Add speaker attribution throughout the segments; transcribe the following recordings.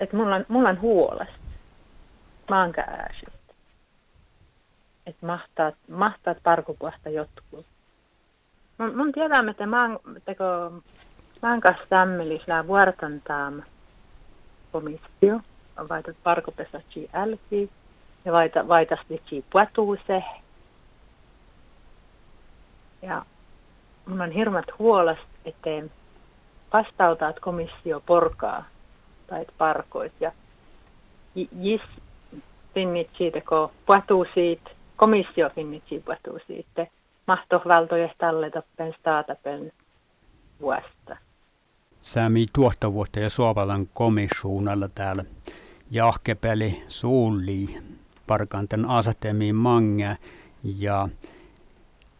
Speaker 1: että mulla on, mulla on huolesta maankäääsistä. Että mahtaat, mahtaat parkupuasta jotkut. Mun, mun tiedän, että maan, teko, maan kanssa tämmöisellä vuortantaam komissio, vaitat parkupesta älki, ja vaita, vaitasti ci puatuuse. Ja mun on hirmat huolesta, että vastautaat komissio porkaa tai parkoit. Ja jis finnit siitä, kun puhuu siitä, komissio finnit siitä puhuu siitä, mahtovaltoja tälle tappen staatapen vuosta.
Speaker 2: Sami tuottavuutta ja Suovalan komissuunalla täällä jahkepeli suulli parkanten asetemiin mange ja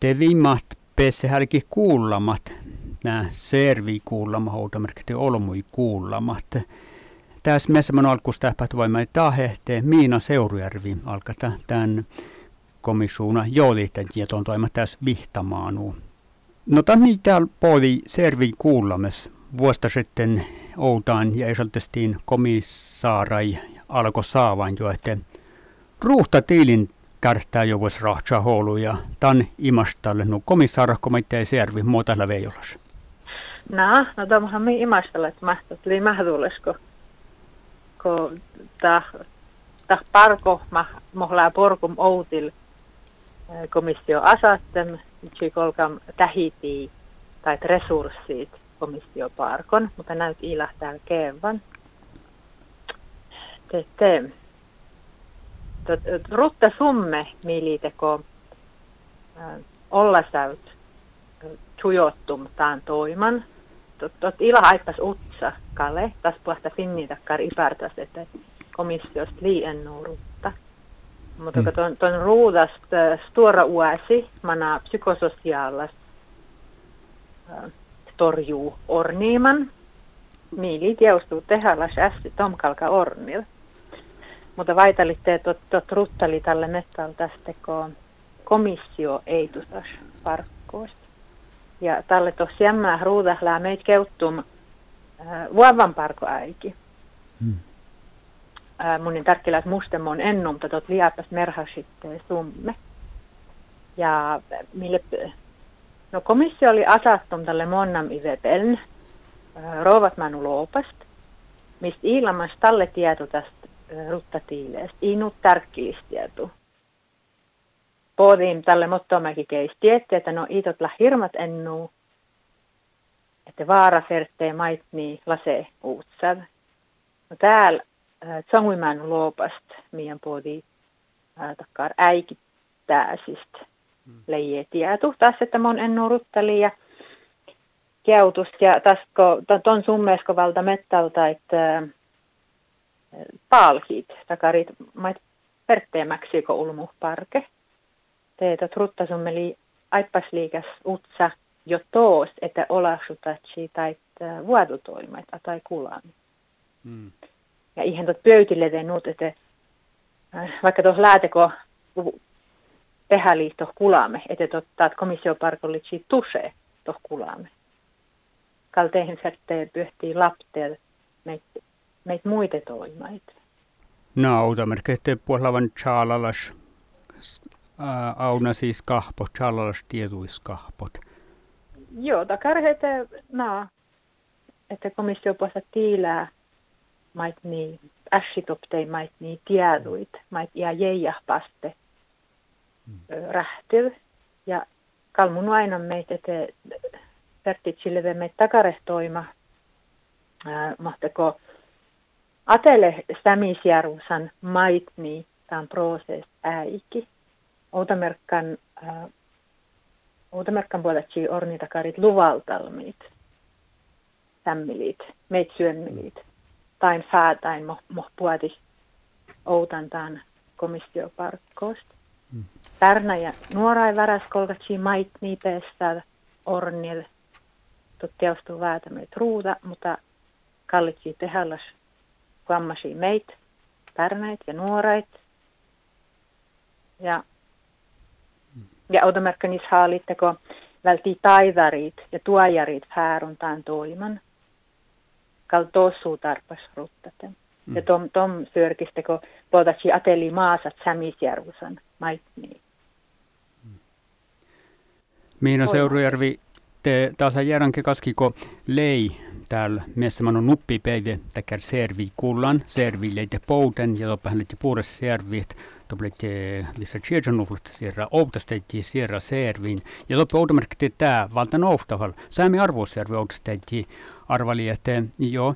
Speaker 2: te vimmat pesse härki kuullamat nämä servi kuullama houtamerkki olmui kuullamat tässä messämän alkuus tähpähtövoimaa tahehte Miina Seurujärvi alkaa tämän komissuuna joolihten tieton toima tässä vihtamaanu. No tämä täällä poli servi kuullames vuosta sitten outaan ja esaltestiin komissaarai alkoi saavan jo, että ruuhta tiilin kärtää jo vois rahtsa houlu ja tan imastalle no komissaara komitea servi muuta veijolas.
Speaker 1: No, no tämähän me imastalle, että mahtot oli mahdollista, ko ta ta parko ma mohla porkum outil eh, komissio asattem kolkam tähiti tai resurssit komissio parkon, mutta näyt ilahtaa kevan. Te, te. Rutta summe militeko eh, olla säyt eh, tujottum taan toiman, tot ila aipas utsa kale, tas puhta takkar ipartas, että komissiosta liian nuorutta. Mutta mm. tuon, tuon ruudasta stora uäsi, mana psykososiaalas äh, torjuu orniiman, miili tiaustuu tehallas ässi tomkalka ornil. Mutta vaitalitte, että tot ruttali tälle mettal tästä, kun komissio ei tusas parkkoosta. Ja tälle tosiaan mä ruudahlaa meitä keuttum äh, vuovan parko äiki. Hmm. Äh, munin tärkeläs mustemon ennum, mutta tot liapas merhasitte summe. Ja mille, no komissio oli asattum tälle monnam ivepeln, äh, rouvat manu loopast, mistä ilmas tälle tieto tästä äh, ruttatiileesta, ei nyt tärkeistä Pohdin tälle mottomäki keisti, että no itot la hirmat ennu, että vaara fertee maitni lase uutsad. No täällä äh, tsanguimaan luopast, meidän podi äh, takkar äikittäisistä mm. leije tietu. Taas, että mon ennu ruttali ja keutust ja tasko, ton summeesko valta mettalta, että äh, palkit takarit mait perteemäksi ko ulmu parke teetä truttasummeli aippasliikas utsa jo toos, että olasutatsi tai vuodutoimat tai kulaan. Mm. Ja ihan tot pöytille nuut, että äh, vaikka tuossa lääteko tehäliitto kulaamme, että totta, komissioparkollitsi tuse tuossa kulaamme. Kalteihin sätteen pyhtii lapteet meitä meit muita toimaita.
Speaker 2: No, outamerkki, puolavan chaalalas auna siis kahpot, challalas tietuiskahpot.
Speaker 1: Joo, takarheite, na, että komissio puolesta tiilää mait niin, ässitoptei mait niin tieduit, mait ja jeijahpaste mm. rähtyy. Ja kalmun aina meitä, että pertitsille meitä takarehtoima, mahtako atele stämisjärvusan mait niin, tämän prosess äiki. Outamerkkan, äh, Outamerkkan puoletsi ornitakarit luvaltalmiit, tämmilit, meit syömmilit, tain fäätain mo, mo puotis outantaan komissioparkkoosta. Mm. Tärnä ja nuorai väräs kolkatsi mait niipeessä ornil, tuttiaustuu väätämeet ruuta, mutta kallitsi tehallas kuammasi meit, tärnäit ja nuorait. Ja ja automerkkanis haalitteko vältii taivarit ja tuojarit hääruntaan toiman. Kal tossuu tarpas ruttaten. Mm. Ja tom, tom kun puhutaan ateli maasat Sämisjärvusan maitni.
Speaker 2: Miina Seurujärvi, te taas järänke kaskiko lei täällä missä on nuppipäivä täkär servi kullan, servi leite pouten ja loppa hänet puures servit, to blette vissa tjejanuvlut sierra outastetti sierra servin ja loppa outomerkki tää valtan ouhtavalla. Säämi arvoservi outastetti arvali, että jo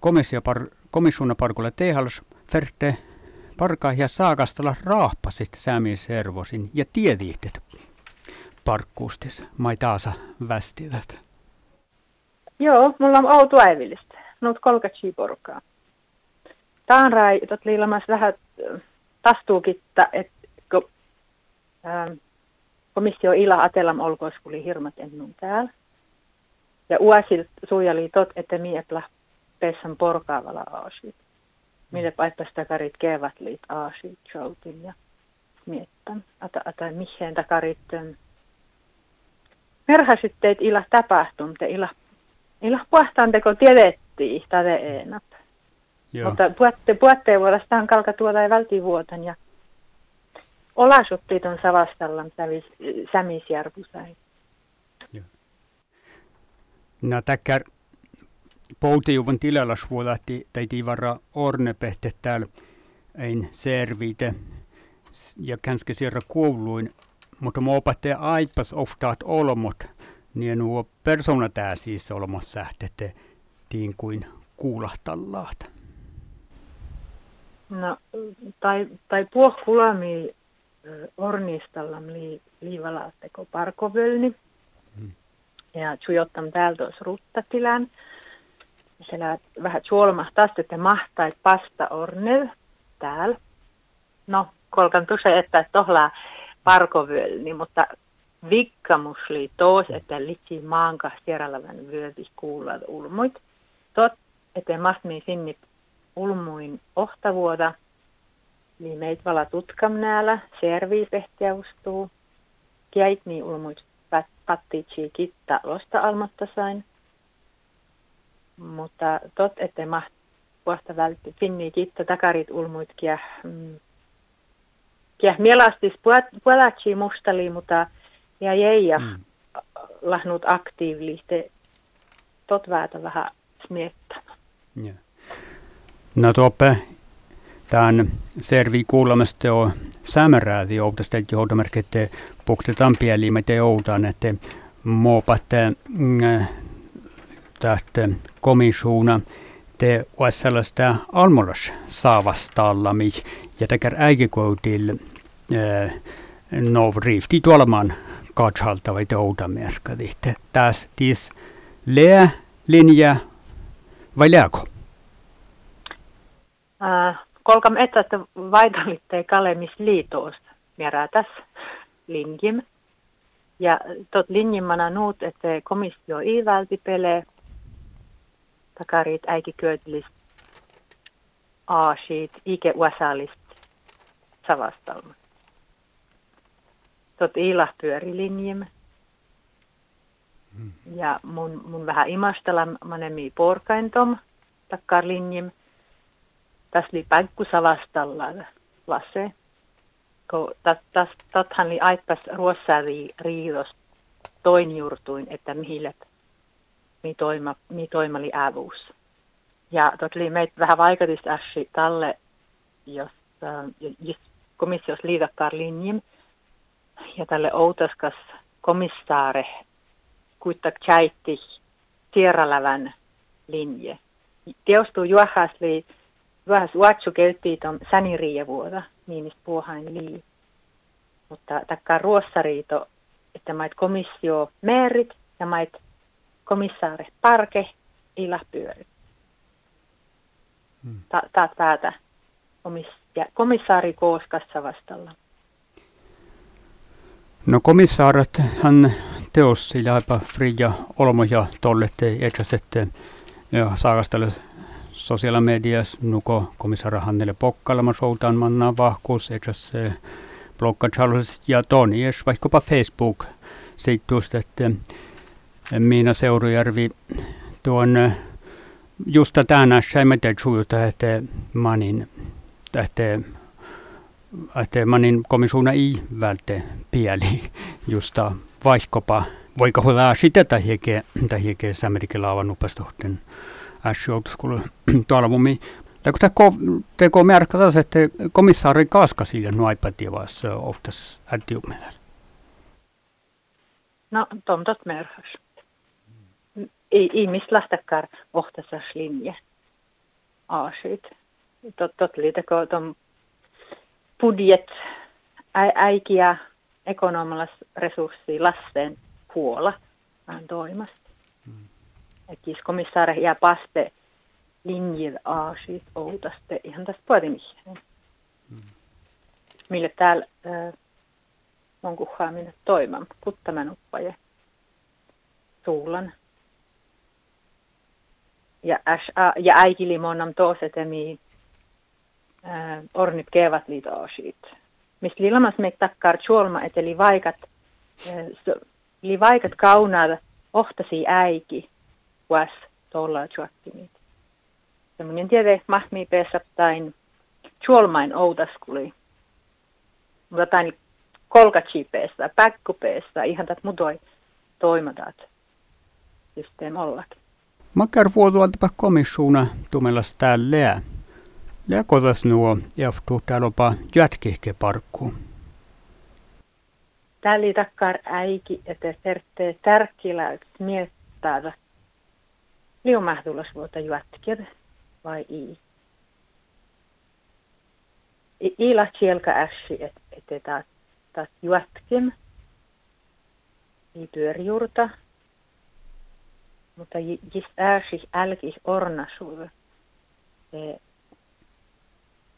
Speaker 2: komissio par, komissiona parkulla tehals ferte parkaa ja saakastella raappasit säämi servosin ja tiediihtet parkkuustis mai taasa västidät.
Speaker 1: Joo, mulla on outo äivillistä. Nout kolkatsi porukkaa. Taan rai, tot liilamas vähän äh, tastuukitta, että kun ähm, komissio ila atelam olkois, kuli hirmat ennun täällä. Ja uasil suojali tot, että mietla pessan porkaavalla aasit. Mille paippas takarit kevät liit aasit, joutin ja miettän. Ata, ata mihin takarit ähm, merhasitteet ila tapahtum, te ila Ila puhtaan teko tiedettiin, tade enap. Mutta puhutte, puhutte vuodestaan kalka tuoda ei vältivuotan ja olasuttiit on Savastallan Sämisjärvusai.
Speaker 2: No täkkär poutijuvan tilalla suolahti tai tivarra ornepehte täällä ein servite ja känske sierra kuuluin, mutta mä opettaja aipas oftaat olmot niin nuo persona tää siis olemassa sähtete tiin kuin kuulahtallaat.
Speaker 1: No, tai, tai puohkulami ornistallam li, liivalaatteko parkovölni. Hmm. Ja tjujottam täältä olisi ruttatilän. Siellä vähän tjuolmahtaa, että mahtai pasta ornel täällä. No, kolkan tuse, että tohlaa parkovölni, mutta vikkamusli tos, että litsi maanka sierallavan vyövi kuulla ulmuit. Tot, että mastmi sinnit ulmuin ohtavuoda, niin meit vala tutkam näällä, serviisehtiäustuu. Kiait niin ulmuit pattitsi kitta losta almatta sain. Mutta tot, että maht puolesta vältti finni kitta takarit ulmuit kiä, mm, kiä mielastis puolatsi mustali, mutta ja jäi mm. lahnut aktiivisesti tot väätä vähän smiettämään. Yeah.
Speaker 2: No tuoppe tämän servi kuulemasta on sämärääti joutasta, että puktetaan pieli, me te joudan, että muopatte mm, tähtä komissuuna te olisi sellaista almolas saavastallami ja tekär äikikoutille äh, no rifti tuolemaan katshaltavaita outamerkka. Taas tis lää linja vai lääko?
Speaker 1: Äh, kolkam että vaidalitte kalemis liitoosta tässä linjim. Ja tot linjimmana nuut, että komissio ei välti pelee takarit äiki kyötlis aasiit, ike uasalist savastalma tot ilahpyörilinjim. Hmm. Ja mun, mun vähän imastella manemi porkaintom takkar linjim. Tässä oli paikku savastalla lase. Tathan oli aipas ruossa riidos toin juurtuin, että mihillet mi toima, mi toimali ävuus. Ja tot oli meitä vähän vaikutus talle, jos, äh, jos komissios liidakkaar linjim, ja tälle outaskas komissaare kuittak chaitti tieralävän linje. Teostuu juohasli juohas uatsu kelttiitom säniriivuota, niinistä puohain lii. Mutta takkaa ruossariito, että mait komissio merit ja mait komissaare parke ilahpyörit. Hmm. Taat päätä komissaari kooskassa vastalla.
Speaker 2: No komissaarat hän teos jopa Frida Olmo ja tollette etsäsette ja saakastelle sosiaalisessa mediassa nuko komissaara Hannele Pokkalama soutaan manna vahkuus etsäs blogga Charles ja Toni es vaikkapa Facebook seittuust, että Miina Seurujärvi tuon just tänä säimätä tjuuta, että manin, että että manin komissiona ei välte pieli justa vaikkapa voiko olla sitä tai hieke tai hieke sämerikin laavan upestohten äsjoutuskulla tuolla mummi tai kun teko märkätä, että komissaari kaskasi ja nuaipativassa oftas ätiumella.
Speaker 1: No, tom tot märkäs. Ei, ei mislähtäkään ohtasas linje. Aasit. Tot, tot liitako tom budjet äikiä ekonomilas resurssi lasten puola vähän toimasta. Mm. Että jos komissaari jää paste linjil aasit outaste ihan tästä puolimihin. Mm. Millä täällä äh, on kuhaa minä toiman, kuttaman uppaje suulan. Ja, äs, ja tosetemi äh, ornit kevat liitoasit. Mistä lilamas me takkar chuolma, et eli vaikat, äh, so, li vaikat kaunal ohtasi äiki, was tuolla chuattimit. Semmoinen tiede mahmii pesaptain chuolmain outaskuli. Mutta tain kolkachipeessä, päkkupeessä, ihan tätä mutoi toimatat systeem ollakin.
Speaker 2: Makar vuotualtapa komissuuna tumelas täällä Läkotas nuo jaftu täällä jätkihke parkku.
Speaker 1: Täällä takkar äiki, että tertee tärkillä miettää liumahtulas vuota jätkir vai ei. Ila kielka äsi, että taas taas jätkim i pyörijuurta, mutta jis äsi älki ornasuus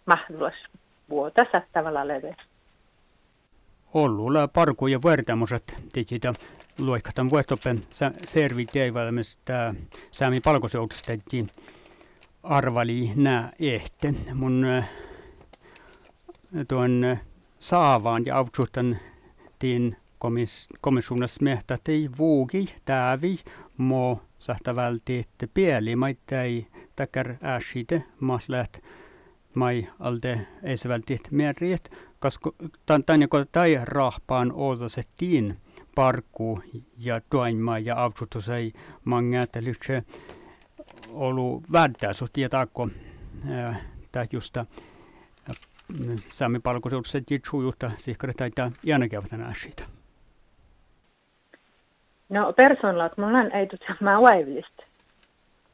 Speaker 1: mahdollis vuota sattavalla leve.
Speaker 2: Ollulla parku ja vuortamuset tikitä luikkatan vuotopen servi teivalmista saami palkoseutustettiin arvali nää ehte. Mun äh, tuon äh, saavaan ja avtsuhtan tiin komis, komissionas mehtä tei vuugi täävi mo sahtavälti pieli maittai takar äsite mahlat mai alde esvältit merriet, koska joko tai rahpaan odotettiin parkku ja tuinmaa ja avsutusei mangäätä lyhtsä olu värdää so tietääkö tämä justa saamme palkoisuudessa jitsujuutta sihkare käyvät siitä.
Speaker 1: No persoonalta mulla on ei tutsa mä vaivillista.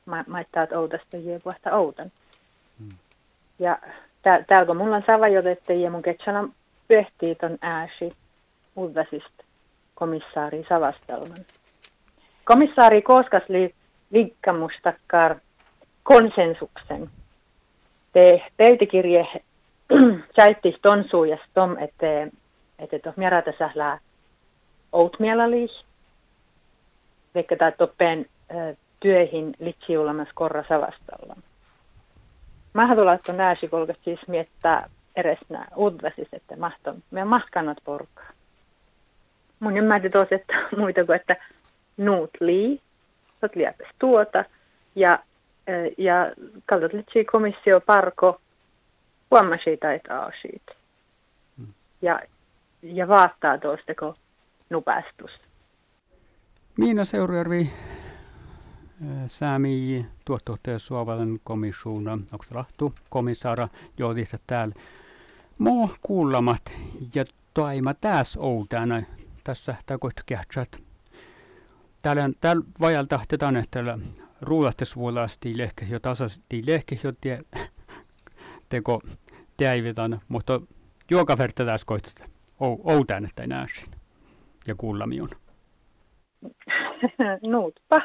Speaker 1: Mä, mä että oudasta vuotta oudan. Ja täällä kun mulla on savajotettu ja mun ketsana pyhtii ton ääsi uudasista komissaari Savastelman. Komissaari kooskas li vikkamustakkar konsensuksen. Te pöytäkirje säitti ton suujas tom, että että tuossa mierata sählää outmielali, vaikka tämä toppeen työhin litsiulamas korra Savastalla mahdollista nääsi kolkas siis miettää edes nää udvasis, että mahton, me mahkanat porukkaa. Mun ymmärti tos, että muita kuin, että nuut lii, sot liäpäs tuota, ja, ja kaltat komissio parko, huomasi taitaa siitä. Hmm. Ja, ja vaattaa tuosta, kun nupastus.
Speaker 2: Miina Seurujärvi, Säämi tuottohtaja Suomen komissuuna, onko se lahtu komissaara johdista täällä. Mo kuullamat ja toima tässä outana tässä takoista kähtsät. Täällä, täällä vajal tahtetaan, että täällä ruulahtisvuolasti lehke jo tasasti lehke jo tie, teko täivetän, mutta joka verta tässä koittaa outana, että näe ja kuullamion.
Speaker 1: Nuutpa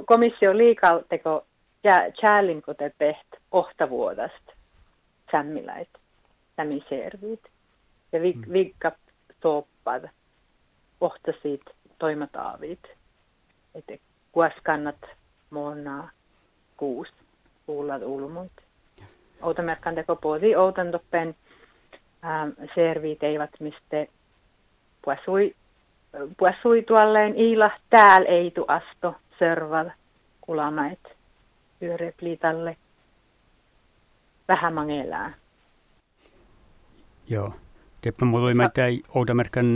Speaker 1: komissio liikauteko jäälin kote peht ohtavuodast sämmiläit, sämiserviit. Ja vik, mm. vikka toppad ohtasit toimataavit. Että kuaskannat mona kuus kuulat ulmut. Outamerkkan teko podi outan toppen ähm, serviit eivät mistä puasui, puasui tuolleen iila täällä ei tu asto serval ulamäet pyörepliitalle vähän mangelää.
Speaker 2: Joo. Teppä mulla oli meitä Oudamerkan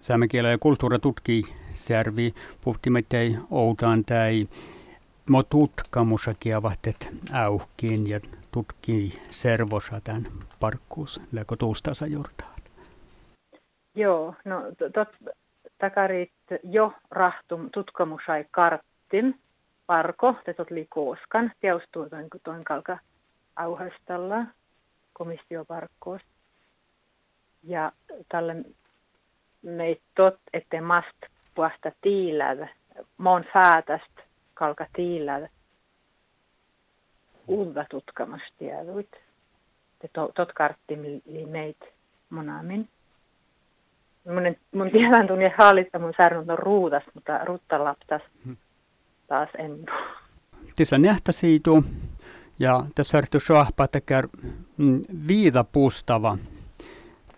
Speaker 2: saamen ja kulttuura tutki särvi, puhti meitä Oudan tai mo tutkamusakin vahtet auhkiin ja tutki servosa tämän parkkuus, läkö tuustasa juurtaan.
Speaker 1: Joo, no tot, takarit jo rahtum tutkamusai karttim parko, te tot li kooskan, teostuu toin, toin kalka auhastalla komissioparkkoos. Ja tälle meit tot, ette mast puasta tiiläd, mon fäätäst kalka tiiläd, uudva tutkamastiedut. Te to, tot li meit monamin. Mun, mun tiedän tunne hallitta mun särnut on ruutas, mutta ruttalaptas hmm. Taas en.
Speaker 2: Tässä nähtä siitu ja tässä vertu sohpa tekee viida puustava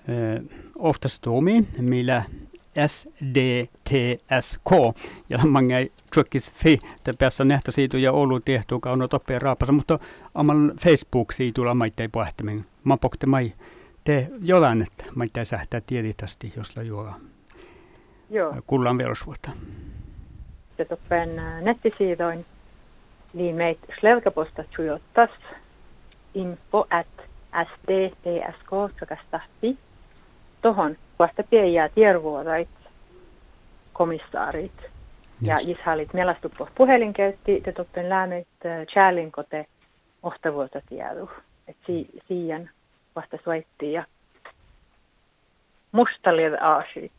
Speaker 2: eh, oftastumi, millä SDTSK, ja många tryckis fi, te päässä nähtä siitä ja ollut tehty kauna toppia raapassa, mutta oman Facebook siitä maittai pohtimin. Mä pokte mai te jollain, että maittai sähtää tieditasti, jos la juoda. Joo. Kullan verosuota.
Speaker 1: Se toppen äh, nettisiidoin liimeit slelkaposta tjujottas info at sdtsk.fi. Tohon vasta pieniä tiervuorait komissaarit. Ja ishallit melastuppo puhelinkäytti, te toppen lämmit chäälinkote ohtavuota tiedu. Et si, siihen vasta soitti ja mustaliev aasit.